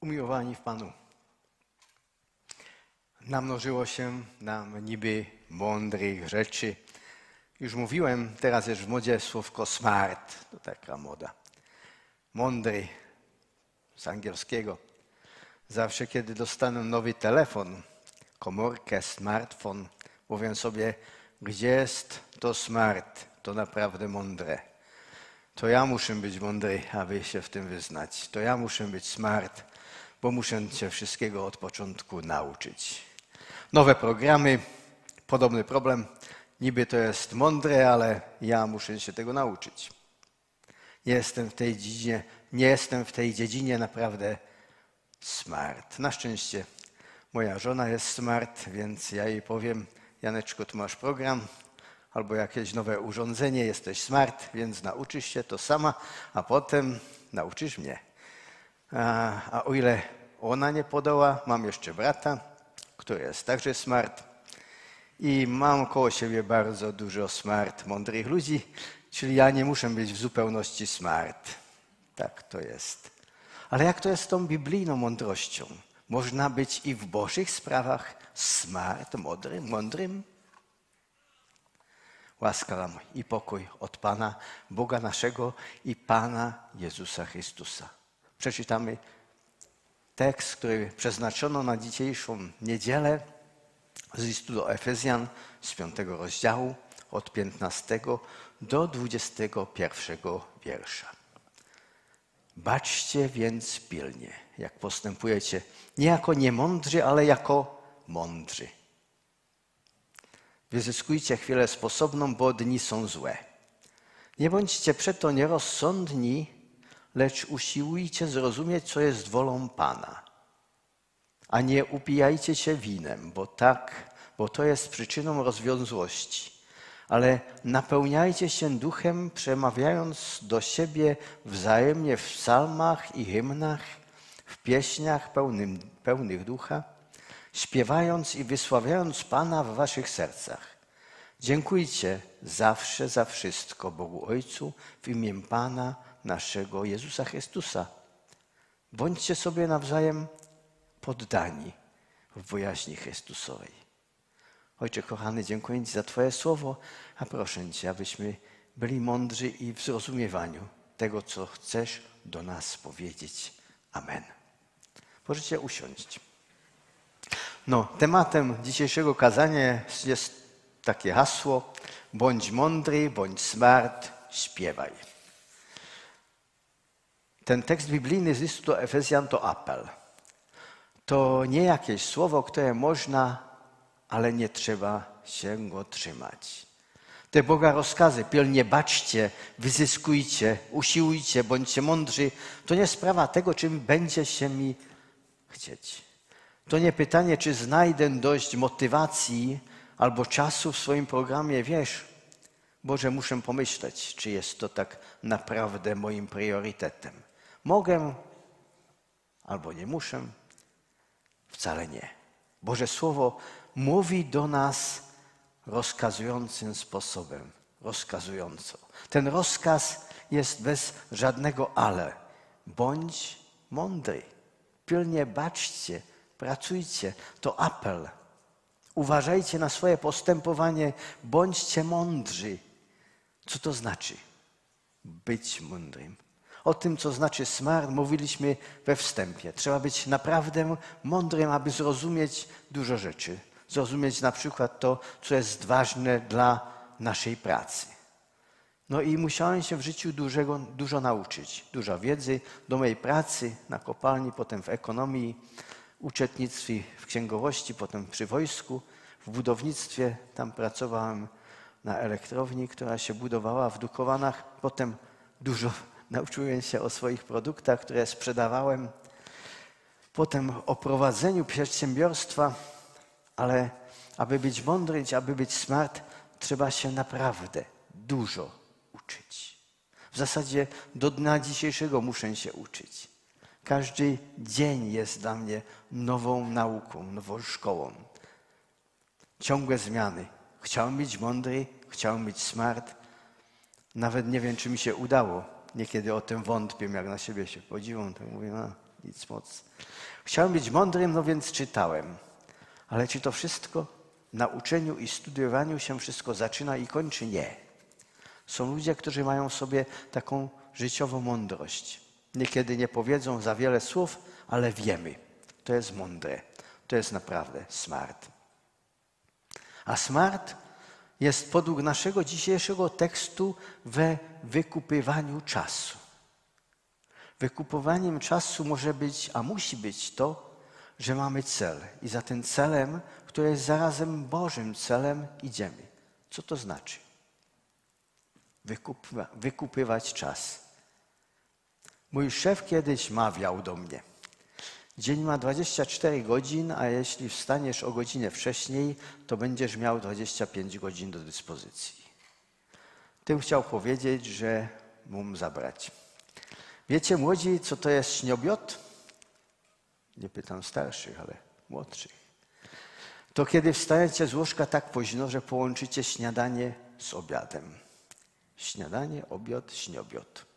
Umiłowani w Panu. Namnożyło się nam niby mądrych rzeczy. Już mówiłem, teraz jest w modzie słówko smart. To taka moda. Mądry z angielskiego. Zawsze, kiedy dostanę nowy telefon, komórkę, smartfon, mówię sobie, gdzie jest to smart, to naprawdę mądre. To ja muszę być mądry, aby się w tym wyznać. To ja muszę być smart, bo muszę się wszystkiego od początku nauczyć. Nowe programy, podobny problem. Niby to jest mądre, ale ja muszę się tego nauczyć. Nie jestem w tej dziedzinie, nie jestem w tej dziedzinie naprawdę smart. Na szczęście moja żona jest smart, więc ja jej powiem, Janeczko, tu masz program, albo jakieś nowe urządzenie, jesteś smart, więc nauczysz się to sama, a potem nauczysz mnie. A, a o ile ona nie podoła, mam jeszcze brata, który jest także smart. I mam koło siebie bardzo dużo smart, mądrych ludzi, czyli ja nie muszę być w zupełności smart. Tak to jest. Ale jak to jest z tą biblijną mądrością? Można być i w Bożych sprawach smart, mądrym, mądrym? Łaska nam i pokój od Pana, Boga naszego i Pana Jezusa Chrystusa. Przeczytamy tekst, który przeznaczono na dzisiejszą niedzielę z listu do Efezjan z 5 rozdziału od 15 do 21 wiersza. Baczcie więc pilnie, jak postępujecie, nie jako niemądrzy, ale jako mądrzy. Wyzyskujcie chwilę sposobną, bo dni są złe. Nie bądźcie przeto nierozsądni, lecz usiłujcie zrozumieć, co jest wolą Pana. A nie upijajcie się winem, bo tak, bo to jest przyczyną rozwiązłości. Ale napełniajcie się duchem, przemawiając do siebie wzajemnie w psalmach i hymnach, w pieśniach pełnym, pełnych ducha, śpiewając i wysławiając Pana w waszych sercach. Dziękujcie zawsze za wszystko Bogu Ojcu w imię Pana naszego Jezusa Chrystusa. Bądźcie sobie nawzajem poddani w bojaźni Chrystusowej. Ojcze kochany, dziękuję Ci za Twoje słowo, a proszę Cię, abyśmy byli mądrzy i w zrozumiewaniu tego, co chcesz do nas powiedzieć. Amen. Możecie usiąść. No, tematem dzisiejszego kazania jest takie hasło: bądź mądry, bądź smart, śpiewaj. Ten tekst biblijny z listu do Efezjan to apel. To nie jakieś słowo, które można, ale nie trzeba się go trzymać. Te Boga rozkazy, pilnie baczcie, wyzyskujcie, usiłujcie, bądźcie mądrzy, to nie sprawa tego, czym będzie się mi chcieć. To nie pytanie, czy znajdę dość motywacji albo czasu w swoim programie, wiesz, Boże, muszę pomyśleć, czy jest to tak naprawdę moim priorytetem. Mogę albo nie muszę, wcale nie. Boże Słowo mówi do nas rozkazującym sposobem, rozkazująco. Ten rozkaz jest bez żadnego ale. Bądź mądry, pilnie baczcie, pracujcie. To apel. Uważajcie na swoje postępowanie, bądźcie mądrzy. Co to znaczy być mądrym? O tym, co znaczy smart, mówiliśmy we wstępie. Trzeba być naprawdę mądrym, aby zrozumieć dużo rzeczy. Zrozumieć na przykład to, co jest ważne dla naszej pracy. No i musiałem się w życiu dużego, dużo nauczyć. Dużo wiedzy do mojej pracy na kopalni, potem w ekonomii, uczestnictwie w księgowości, potem przy wojsku, w budownictwie. Tam pracowałem na elektrowni, która się budowała w Dukowanach. Potem dużo nauczyłem się o swoich produktach, które sprzedawałem. Potem o prowadzeniu przedsiębiorstwa, ale aby być mądry, aby być smart, trzeba się naprawdę dużo uczyć. W zasadzie do dnia dzisiejszego muszę się uczyć. Każdy dzień jest dla mnie nową nauką, nową szkołą. Ciągłe zmiany. Chciałem być mądry, chciałem być smart. Nawet nie wiem, czy mi się udało. Niekiedy o tym wątpię, jak na siebie się podziwam, to mówię, no, nic moc. Chciałem być mądrym, no więc czytałem. Ale czy to wszystko na uczeniu i studiowaniu się wszystko zaczyna i kończy? Nie. Są ludzie, którzy mają sobie taką życiową mądrość. Niekiedy nie powiedzą za wiele słów, ale wiemy. To jest mądre. To jest naprawdę smart. A smart jest podług naszego dzisiejszego tekstu we wykupywaniu czasu. Wykupowaniem czasu może być, a musi być to, że mamy cel i za tym celem, który jest zarazem Bożym celem, idziemy. Co to znaczy? Wykupywa, wykupywać czas. Mój szef kiedyś mawiał do mnie. Dzień ma 24 godzin, a jeśli wstaniesz o godzinę wcześniej, to będziesz miał 25 godzin do dyspozycji. Tym chciał powiedzieć, że mógł zabrać. Wiecie, młodzi, co to jest śniobiot? Nie pytam starszych, ale młodszych. To kiedy wstajecie z łóżka tak późno, że połączycie śniadanie z obiadem. Śniadanie, obiad, śniobiot.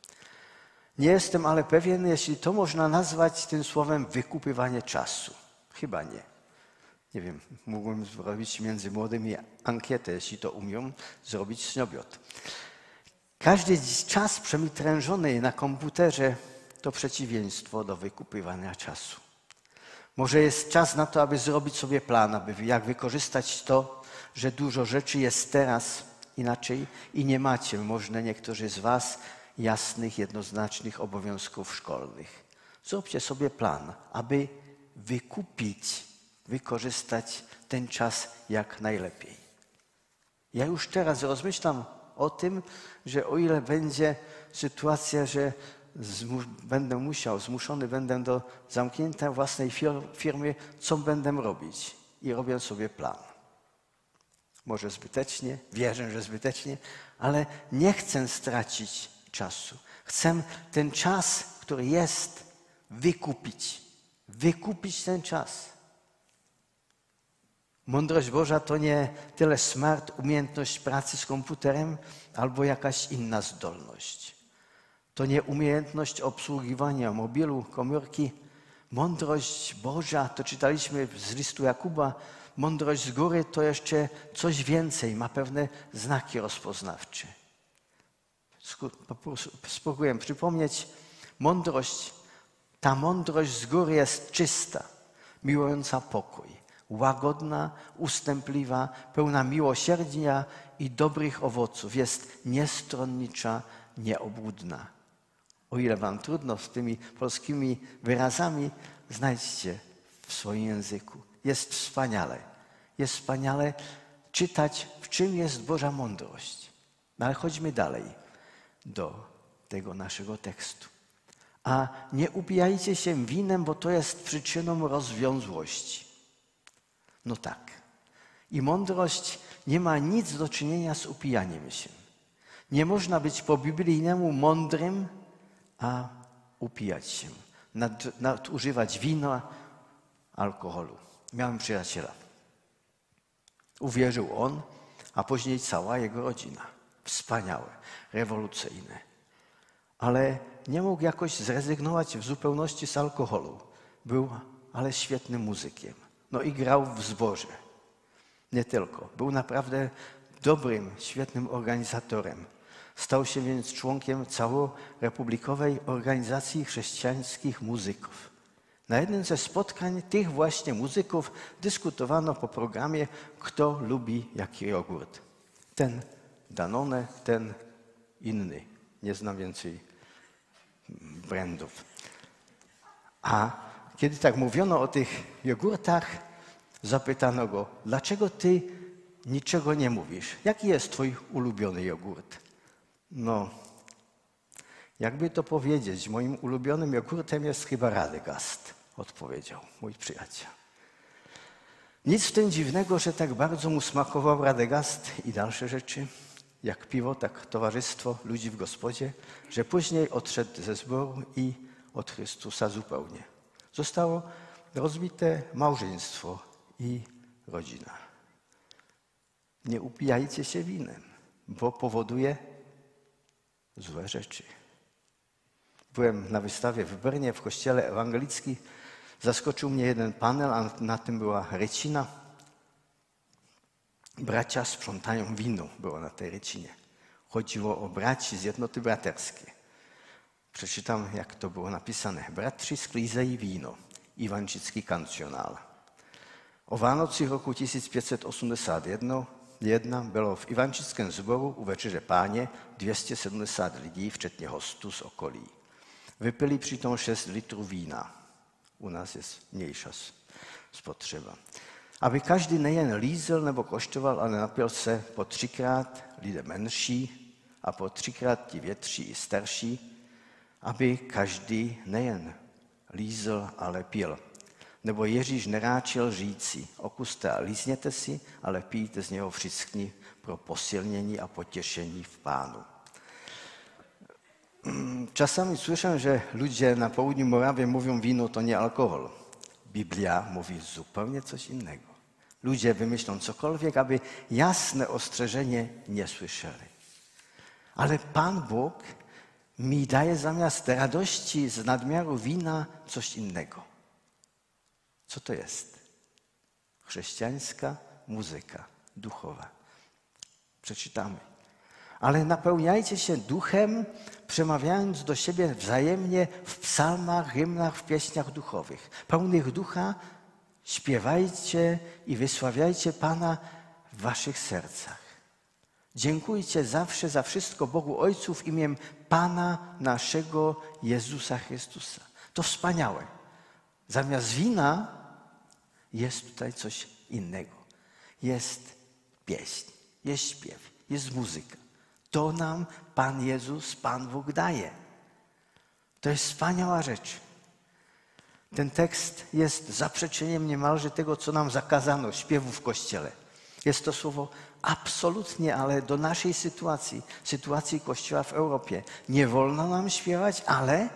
Nie jestem ale pewien, jeśli to można nazwać tym słowem wykupywanie czasu. Chyba nie. Nie wiem, mógłbym zrobić między młodymi ankietę, jeśli to umią, zrobić śniobiot. Każdy czas przemitrężony na komputerze to przeciwieństwo do wykupywania czasu. Może jest czas na to, aby zrobić sobie plan, aby jak wykorzystać to, że dużo rzeczy jest teraz inaczej i nie macie, może niektórzy z Was, jasnych, jednoznacznych obowiązków szkolnych. Zróbcie sobie plan, aby wykupić, wykorzystać ten czas jak najlepiej. Ja już teraz rozmyślam o tym, że o ile będzie sytuacja, że będę musiał, zmuszony będę do zamknięcia własnej firmy, co będę robić? I robię sobie plan. Może zbytecznie, wierzę, że zbytecznie, ale nie chcę stracić czasu. Chcę ten czas, który jest, wykupić. Wykupić ten czas. Mądrość Boża to nie tyle smart, umiejętność pracy z komputerem albo jakaś inna zdolność. To nie umiejętność obsługiwania mobilu, komórki. Mądrość Boża, to czytaliśmy z listu Jakuba, mądrość z góry to jeszcze coś więcej, ma pewne znaki rozpoznawcze. Spróbuję przypomnieć, mądrość, ta mądrość z góry jest czysta, miłująca pokój łagodna, ustępliwa, pełna miłosierdzia i dobrych owoców. Jest niestronnicza, nieobłudna. O ile wam trudno z tymi polskimi wyrazami, znajdźcie w swoim języku. Jest wspaniale. Jest wspaniale czytać, w czym jest Boża mądrość. No ale chodźmy dalej do tego naszego tekstu. A nie upijajcie się winem, bo to jest przyczyną rozwiązłości. No tak. I mądrość nie ma nic do czynienia z upijaniem się. Nie można być po biblijnemu mądrym, a upijać się, nad, nadużywać wina, alkoholu. Miałem przyjaciela. Uwierzył on, a później cała jego rodzina. Wspaniałe, rewolucyjne. Ale nie mógł jakoś zrezygnować w zupełności z alkoholu. Był ale świetnym muzykiem. No i grał w zborze. Nie tylko. Był naprawdę dobrym, świetnym organizatorem. Stał się więc członkiem całorepublikowej organizacji chrześcijańskich muzyków. Na jednym ze spotkań tych właśnie muzyków dyskutowano po programie, kto lubi jaki jogurt. Ten Danone, ten inny. Nie znam więcej brandów. A kiedy tak mówiono o tych jogurtach, zapytano go, dlaczego ty niczego nie mówisz? Jaki jest twój ulubiony jogurt? No, jakby to powiedzieć, moim ulubionym jogurtem jest chyba Radegast, odpowiedział mój przyjaciel. Nic w tym dziwnego, że tak bardzo mu smakował Radegast i dalsze rzeczy, jak piwo, tak towarzystwo ludzi w gospodzie, że później odszedł ze zboru i od Chrystusa zupełnie. Zostało rozbite małżeństwo i rodzina. Nie upijajcie się winem, bo powoduje złe rzeczy. Byłem na wystawie w Brnie w kościele ewangelickim. Zaskoczył mnie jeden panel, a na tym była rycina. Bracia sprzątają wino, było na tej rycinie. Chodziło o braci z jednoty braterskiej. Przeczytam, jak to było napisane. Bratrzy sklízejí wino. Iwanczycki kancjonal. O Vánoci roku 1581 jedna bylo v Ivančickém zboru u Večeře páně 270 lidí, včetně hostů z okolí. Vypili přitom 6 litrů vína. U nás je mniejsza spotřeba. Aby každý nejen lízel nebo koštoval, ale napil se po třikrát lidé menší a po třikrát ti větší i starší, aby každý nejen lízl, ale pil. Nebo Ježíš neráčil říci, okuste a lízněte si, ale pijte z něho všichni pro posilnění a potěšení v Pánu. Czasami słyszę, że ludzie na południu Morawy mówią wino to nie alkohol. Biblia mówi zupełnie coś innego. Ludzie wymyślą cokolwiek, aby jasne ostrzeżenie nie słyszeli. Ale Pan Bóg mi daje zamiast radości z nadmiaru wina coś innego. Co to jest? Chrześcijańska muzyka duchowa. Przeczytamy. Ale napełniajcie się duchem, przemawiając do siebie wzajemnie w psalmach, hymnach, w pieśniach duchowych. Pełnych ducha śpiewajcie i wysławiajcie Pana w waszych sercach. Dziękujcie zawsze za wszystko Bogu Ojcu w imię Pana naszego Jezusa Chrystusa. To wspaniałe. Zamiast wina jest tutaj coś innego. Jest pieśń, jest śpiew, jest muzyka. To nam Pan Jezus, Pan Bóg daje. To jest wspaniała rzecz. Ten tekst jest zaprzeczeniem niemalże tego, co nam zakazano, śpiewu w kościele. Jest to słowo absolutnie, ale do naszej sytuacji, sytuacji Kościoła w Europie. Nie wolno nam śpiewać, ale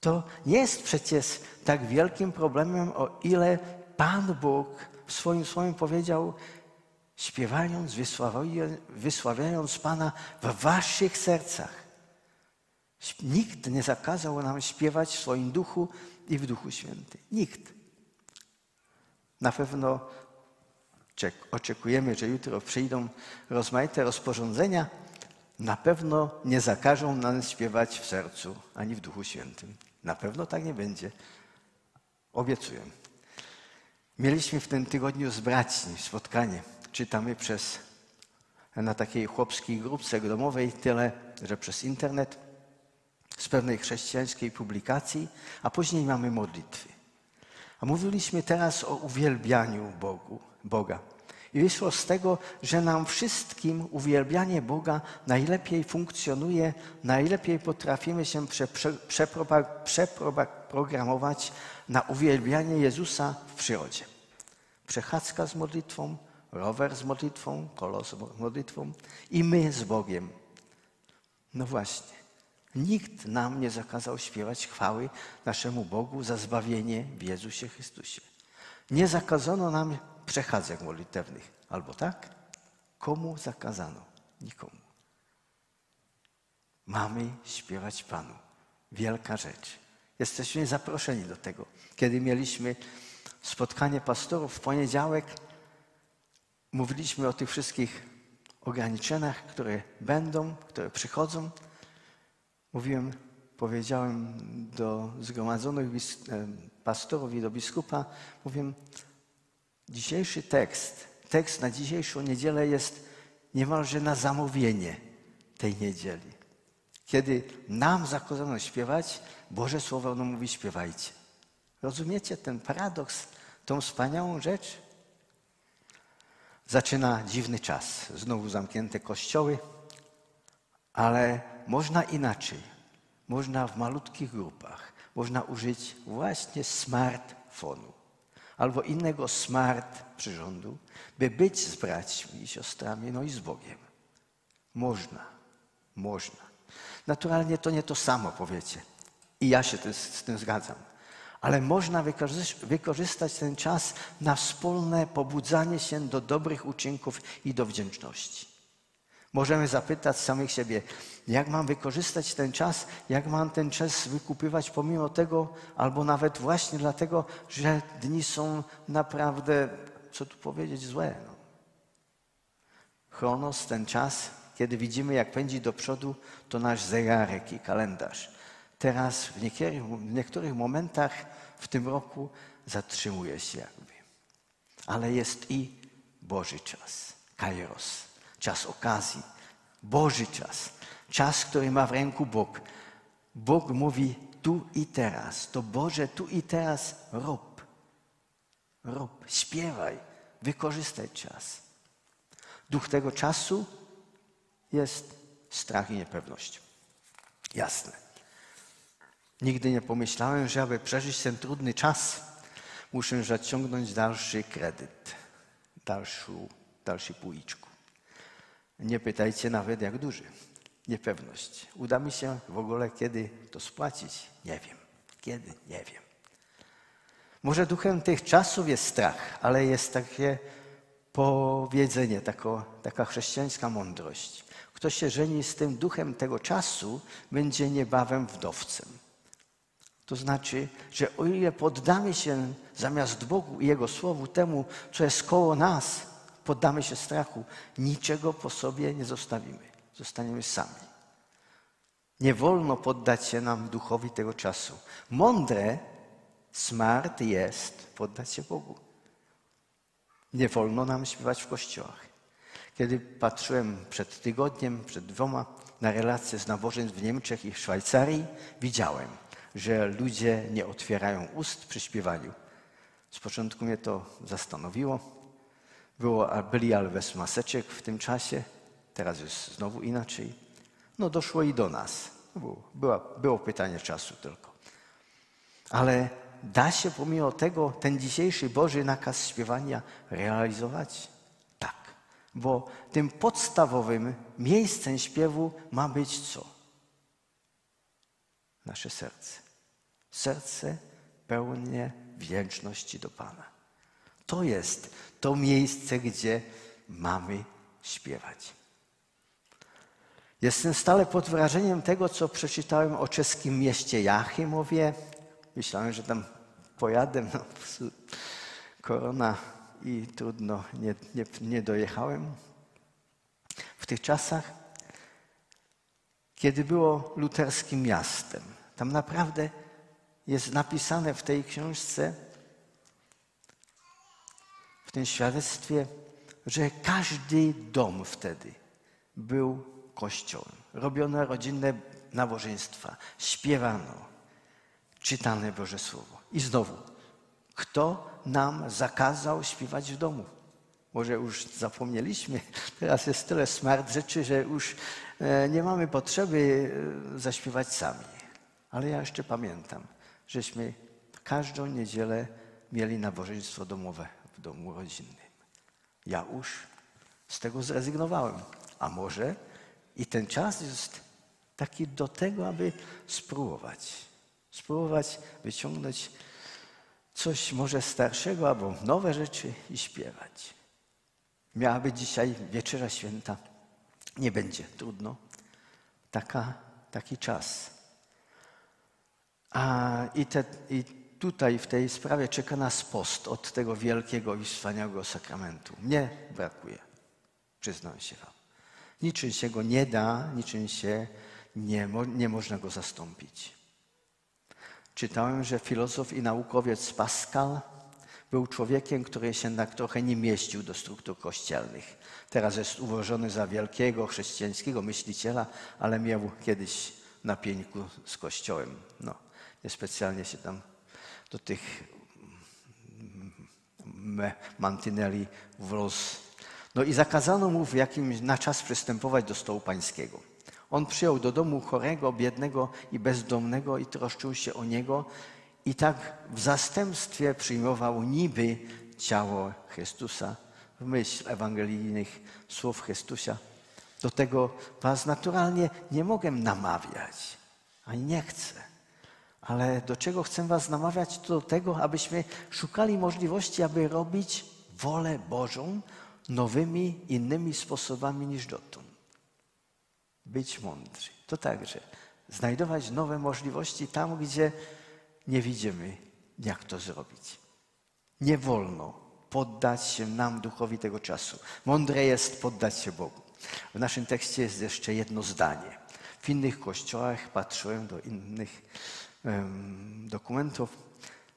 to nie jest przecież tak wielkim problemem, o ile Pan Bóg w swoim słowie powiedział, śpiewając, wysławiając Pana w waszych sercach. Nikt nie zakazał nam śpiewać w swoim duchu i w Duchu Świętym. Nikt. Na pewno oczekujemy, że jutro przyjdą rozmaite rozporządzenia. Na pewno nie zakażą nam śpiewać w sercu ani w Duchu Świętym. Na pewno tak nie będzie. Obiecuję. Mieliśmy w tym tygodniu z braćmi spotkanie. Czytamy przez, na takiej chłopskiej grupce domowej tyle, że przez internet z pewnej chrześcijańskiej publikacji, a później mamy modlitwy. A mówiliśmy teraz o uwielbianiu Bogu, Boga. I wyszło z tego, że nam wszystkim uwielbianie Boga najlepiej funkcjonuje, najlepiej potrafimy się przeprogramować na uwielbianie Jezusa w przyrodzie. Przechadzka z modlitwą, rower z modlitwą, kolo z modlitwą i my z Bogiem. No właśnie. Nikt nam nie zakazał śpiewać chwały naszemu Bogu za zbawienie w Jezusie Chrystusie. Nie zakazano nam przechadzek modlitewnych. Albo tak? Komu zakazano? Nikomu. Mamy śpiewać Panu. Wielka rzecz. Jesteśmy zaproszeni do tego. Kiedy mieliśmy spotkanie pastorów w poniedziałek, mówiliśmy o tych wszystkich ograniczeniach, które będą, które przychodzą. Mówiłem, powiedziałem do zgromadzonych pastorów i do biskupa, mówię, Dzisiejszy tekst, tekst na dzisiejszą niedzielę jest niemalże na zamówienie tej niedzieli. Kiedy nam zakazano śpiewać, Boże Słowo ono mówi śpiewajcie. Rozumiecie ten paradoks, tą wspaniałą rzecz? Zaczyna dziwny czas. Znowu zamknięte kościoły, ale można inaczej. Można w malutkich grupach. Można użyć właśnie smartfonu albo innego smart przyrządu, by być z braćmi i siostrami, no i z Bogiem. Można, można. Naturalnie to nie to samo, powiecie. I ja się z tym zgadzam. Ale można wykorzystać ten czas na wspólne pobudzanie się do dobrych uczynków i do wdzięczności. Możemy zapytać samych siebie, jak mam wykorzystać ten czas, jak mam ten czas wykupywać pomimo tego, albo nawet właśnie dlatego, że dni są naprawdę, co tu powiedzieć, złe. No. Chronos, ten czas, kiedy widzimy, jak pędzi do przodu, to nasz zegarek i kalendarz. Teraz w niektórych, w niektórych momentach w tym roku zatrzymuje się jakby. Ale jest i Boży czas, kairos, czas okazji, Boży czas, czas, który ma w ręku Bóg. Bóg mówi tu i teraz, to Boże tu i teraz rób, rób, śpiewaj, wykorzystaj czas. Duch tego czasu jest strach i niepewność. Jasne. Nigdy nie pomyślałem, że aby przeżyć ten trudny czas, muszę zaciągnąć dalszy kredyt, dalszą, dalszy półiczku. Nie pytajcie nawet jak duży. Niepewność. Uda mi się w ogóle kiedy to spłacić? Nie wiem. Kiedy? Nie wiem. Może duchem tych czasów jest strach, ale jest takie powiedzenie, taka, chrześcijańska mądrość. Kto się żeni z tym duchem tego czasu, będzie niebawem wdowcem. To znaczy, że o ile poddamy się zamiast Bogu i Jego Słowu temu, co jest koło nas, poddamy się strachu, niczego po sobie nie zostawimy. Zostaniemy sami. Nie wolno poddać się nam duchowi tego czasu. Mądre, smart jest poddać się Bogu. Nie wolno nam śpiewać w kościołach. Kiedy patrzyłem przed tygodniem, przed dwoma na relacje z nabożeństw w Niemczech i w Szwajcarii, widziałem, że ludzie nie otwierają ust przy śpiewaniu. Z początku mnie to zastanowiło. Było, byli ale bez maseczek w tym czasie, teraz jest znowu inaczej. No doszło i do nas. Było, było, było pytanie czasu tylko. Ale da się pomimo tego ten dzisiejszy Boży nakaz śpiewania realizować? Tak. Bo tym podstawowym miejscem śpiewu ma być co? Nasze serce. Serce pełne wdzięczności do Pana. To jest to miejsce, gdzie mamy śpiewać. Jestem stale pod wrażeniem tego, co przeczytałem o czeskim mieście Jachimowie. Myślałem, że tam pojadę, no, korona i trudno, nie, nie, nie dojechałem. W tych czasach, kiedy było luterskim miastem, tam naprawdę jest napisane w tej książce, w tym świadectwie, że każdy dom wtedy był kościołem. Robiono rodzinne nabożeństwa, śpiewano, czytane Boże Słowo. I znowu, kto nam zakazał śpiewać w domu? Może już zapomnieliśmy, teraz jest tyle smart rzeczy, że już e, nie mamy potrzeby e, zaśpiewać sami. Ale ja jeszcze pamiętam, żeśmy każdą niedzielę mieli nabożeństwo domowe w domu rodzinnym. Ja już z tego zrezygnowałem. A może i ten czas jest taki do tego, aby spróbować. Spróbować wyciągnąć coś może starszego albo nowe rzeczy i śpiewać. Miała być dzisiaj wieczera święta. Nie będzie trudno. Taka, taki czas. A i, te, i tutaj w tej sprawie czeka nas post od tego wielkiego i wspaniałego sakramentu. Mnie brakuje, przyznam się wam. Niczym się go nie da, niczym się nie, nie można go zastąpić. Czytałem, że filozof i naukowiec Pascal był człowiekiem, który się tak trochę nie mieścił do struktur kościelnych. Teraz jest uważany za wielkiego chrześcijańskiego myśliciela, ale miał kiedyś na pieńku z kościołem. No, niespecjalnie się tam do tych mantyneli wrósł. No i zakazano mu w jakimś na czas przystępować do stołu pańskiego. On przyjął do domu chorego, biednego i bezdomnego i troszczył się o niego i tak w zastępstwie przyjmował niby ciało Chrystusa w myśl ewangelijnych słów Chrystusa. Do tego was naturalnie nie mogę namawiać, ani nie chcę. Ale do czego chcę was namawiać? To do tego, abyśmy szukali możliwości, aby robić wolę Bożą nowymi, innymi sposobami niż dotąd. być mądrzy. To także znajdować nowe możliwości tam, gdzie nie widzimy, jak to zrobić. Nie wolno poddać się nam, duchowi tego czasu. Mądre jest poddać się Bogu. W naszym tekście jest jeszcze jedno zdanie. W innych kościołach patrzyłem do innych dokumentów.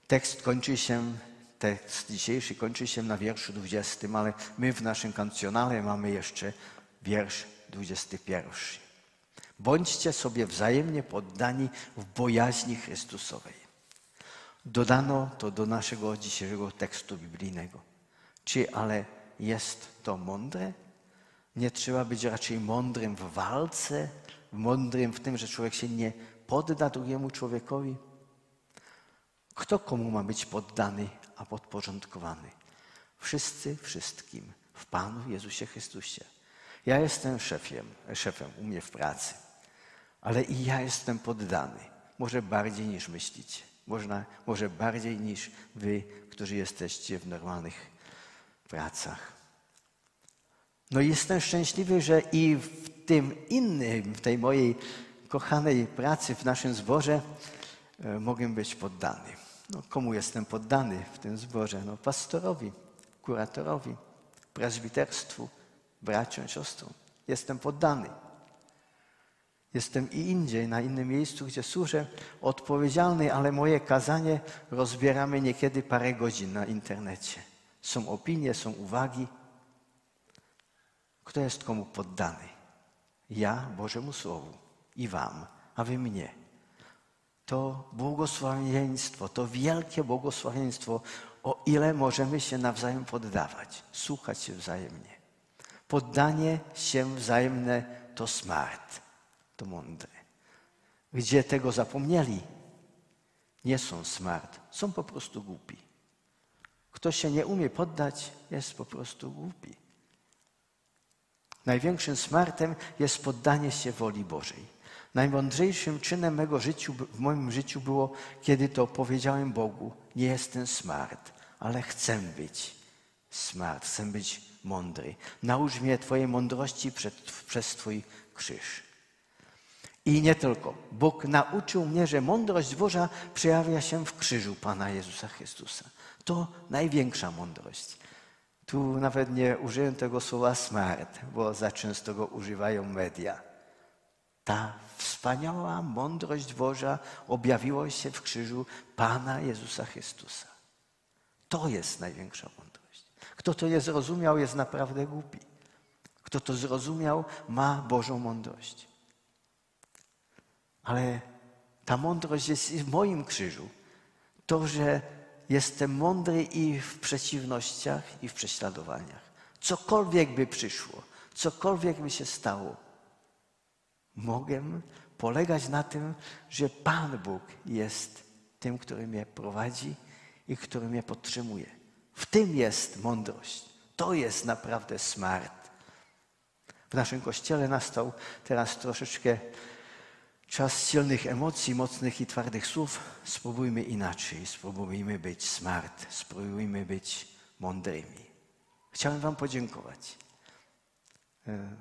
Tekst kończy się, tekst dzisiejszy kończy się na wierszu 20, ale my w naszym kancjonale mamy jeszcze wiersz 21. Bądźcie sobie wzajemnie poddani w bojaźni Chrystusowej. Dodano to do naszego dzisiejszego tekstu biblijnego. Czy ale jest to mądre? Nie trzeba być raczej mądrym w walce, mądrym w tym, że człowiek się nie podda drugiemu człowiekowi? Kto komu ma być poddany, a podporządkowany? Wszyscy wszystkim w Panu Jezusie Chrystusie. Ja jestem szefiem, szefem u mnie w pracy, ale i ja jestem poddany. Może bardziej niż myślicie. Można, może bardziej niż wy, którzy jesteście w normalnych pracach. No i jestem szczęśliwy, że i w tym innym, w tej mojej kochanej pracy w naszym zborze e, mogę być poddany. No, komu jestem poddany w tym zborze? No, pastorowi, kuratorowi, prezbiterstwu, braciom, siostrom. Jestem poddany. Jestem i indziej, na innym miejscu, gdzie służę, odpowiedzialny, ale moje kazanie rozbieramy niekiedy parę godzin na internecie. Są opinie, są uwagi. Kto jest komu poddany? Ja Bożemu Słowu i Wam, a Wy mnie. To błogosławieństwo, to wielkie błogosławieństwo, o ile możemy się nawzajem poddawać, słuchać się wzajemnie. Poddanie się wzajemne to smart, to mądre. Gdzie tego zapomnieli, nie są smart, są po prostu głupi. Kto się nie umie poddać, jest po prostu głupi. Największym smartem jest poddanie się woli Bożej. Najmądrzejszym czynem mego życiu, w moim życiu było, kiedy to powiedziałem Bogu, nie jestem smart, ale chcę być smart, chcę być mądry. Naucz mnie Twojej mądrości przed, przez Twój krzyż. I nie tylko. Bóg nauczył mnie, że mądrość Boża przejawia się w krzyżu Pana Jezusa Chrystusa. To największa mądrość. Tu nawet nie użyłem tego słowa smart, bo za często go używają media. Ta wspaniała mądrość Boża objawiła się w krzyżu Pana Jezusa Chrystusa. To jest największa mądrość. Kto to nie zrozumiał, jest naprawdę głupi. Kto to zrozumiał, ma Bożą mądrość. Ale ta mądrość jest w moim krzyżu. To, że jestem mądry i w przeciwnościach, i w prześladowaniach. Cokolwiek by przyszło, cokolwiek by się stało, mogę polegać na tym, że Pan Bóg jest tym, który mnie prowadzi i który mnie podtrzymuje. W tym jest mądrość. To jest naprawdę smart. W naszym kościele nastał teraz troszeczkę czas silnych emocji, mocnych i twardych słów. Spróbujmy inaczej. Spróbujmy być smart. Spróbujmy być mądrymi. Chciałem Wam podziękować. E,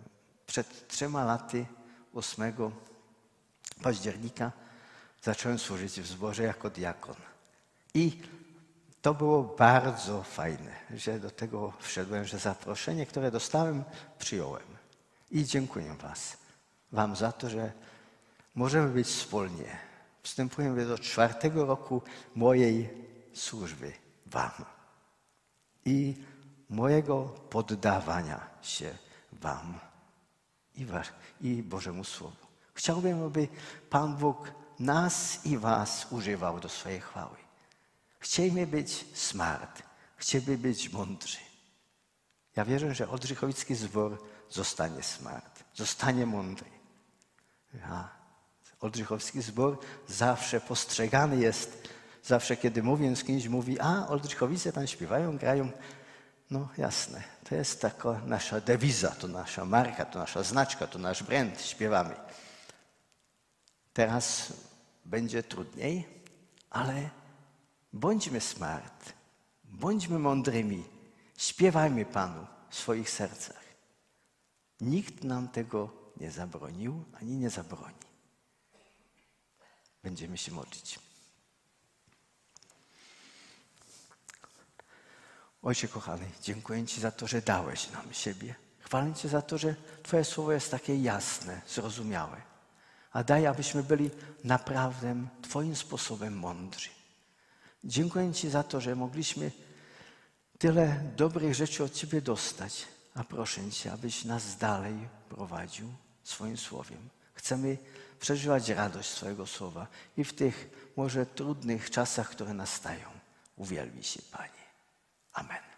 przed trzema laty 8 października zacząłem służyć w zborze jako diakon. I to było bardzo fajne, że do tego wszedłem, że zaproszenie, które dostałem, przyjąłem. I dziękuję Was, Wam za to, że możemy być wspólnie. Wstępujemy do czwartego roku mojej służby Wam i mojego poddawania się Wam i, was, i Bożemu Słowu. Chciałbym, aby Pan Bóg nas i Was używał do swojej chwały. Chcielibyśmy być smart, chcielibyśmy być mądrzy. Ja wierzę, że Oldrzychowicki Zbor zostanie smart, zostanie mądry. Ja. Oldrzychowski Zbor zawsze postrzegany jest, zawsze kiedy mówię z kimś, mówi, a Oldrzychowice tam śpiewają, grają. No jasne, to jest taka nasza dewiza, to nasza marka, to nasza znaczka, to nasz brand, śpiewamy. Teraz będzie trudniej, ale bądźmy smart, bądźmy mądrymi, śpiewajmy Panu w swoich sercach. Nikt nam tego nie zabronił, ani nie zabroni. Będziemy się modlić. Ojcze kochany, dziękuję Ci za to, że dałeś nam siebie. Chwalę Cię za to, że Twoje słowo jest takie jasne, zrozumiałe. A daj, abyśmy byli naprawdę Twoim sposobem mądrzy. Dziękuję Ci za to, że mogliśmy tyle dobrych rzeczy od Ciebie dostać, a proszę Cię, abyś nas dalej prowadził swoim słowiem. Chcemy przeżywać radość swojego słowa i w tych może trudnych czasach, które nastają. Uwielbi się, Panie. Amen.